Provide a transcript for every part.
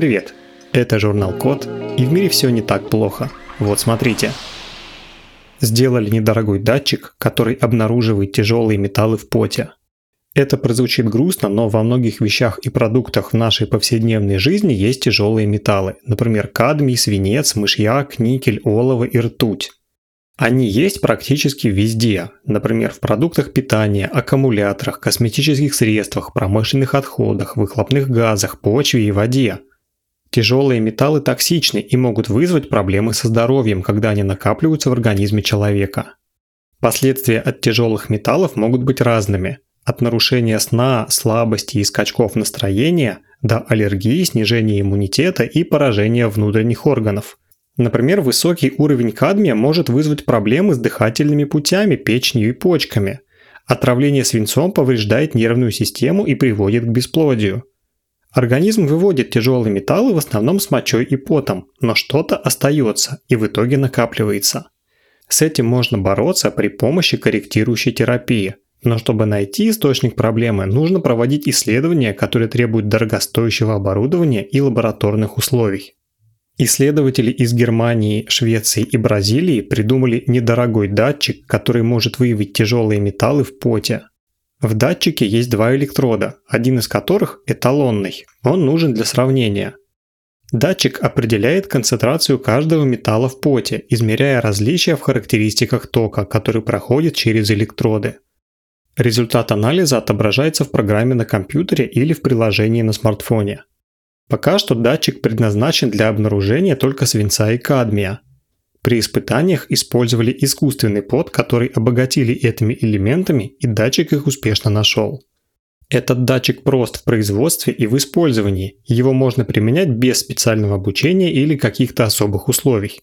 Привет! Это журнал Код, и в мире все не так плохо. Вот смотрите. Сделали недорогой датчик, который обнаруживает тяжелые металлы в поте. Это прозвучит грустно, но во многих вещах и продуктах в нашей повседневной жизни есть тяжелые металлы, например, кадмий, свинец, мышьяк, никель, олово и ртуть. Они есть практически везде, например, в продуктах питания, аккумуляторах, косметических средствах, промышленных отходах, выхлопных газах, почве и воде. Тяжелые металлы токсичны и могут вызвать проблемы со здоровьем, когда они накапливаются в организме человека. Последствия от тяжелых металлов могут быть разными. От нарушения сна, слабости и скачков настроения до аллергии, снижения иммунитета и поражения внутренних органов – Например, высокий уровень кадмия может вызвать проблемы с дыхательными путями, печенью и почками. Отравление свинцом повреждает нервную систему и приводит к бесплодию. Организм выводит тяжелые металлы в основном с мочой и потом, но что-то остается и в итоге накапливается. С этим можно бороться при помощи корректирующей терапии. Но чтобы найти источник проблемы, нужно проводить исследования, которые требуют дорогостоящего оборудования и лабораторных условий. Исследователи из Германии, Швеции и Бразилии придумали недорогой датчик, который может выявить тяжелые металлы в поте. В датчике есть два электрода, один из которых эталонный, он нужен для сравнения. Датчик определяет концентрацию каждого металла в поте, измеряя различия в характеристиках тока, который проходит через электроды. Результат анализа отображается в программе на компьютере или в приложении на смартфоне. Пока что датчик предназначен для обнаружения только свинца и кадмия. При испытаниях использовали искусственный пот, который обогатили этими элементами, и датчик их успешно нашел. Этот датчик прост в производстве и в использовании, его можно применять без специального обучения или каких-то особых условий.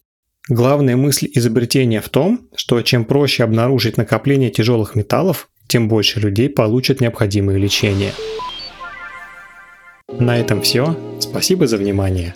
Главная мысль изобретения в том, что чем проще обнаружить накопление тяжелых металлов, тем больше людей получат необходимое лечение. На этом все. Спасибо за внимание.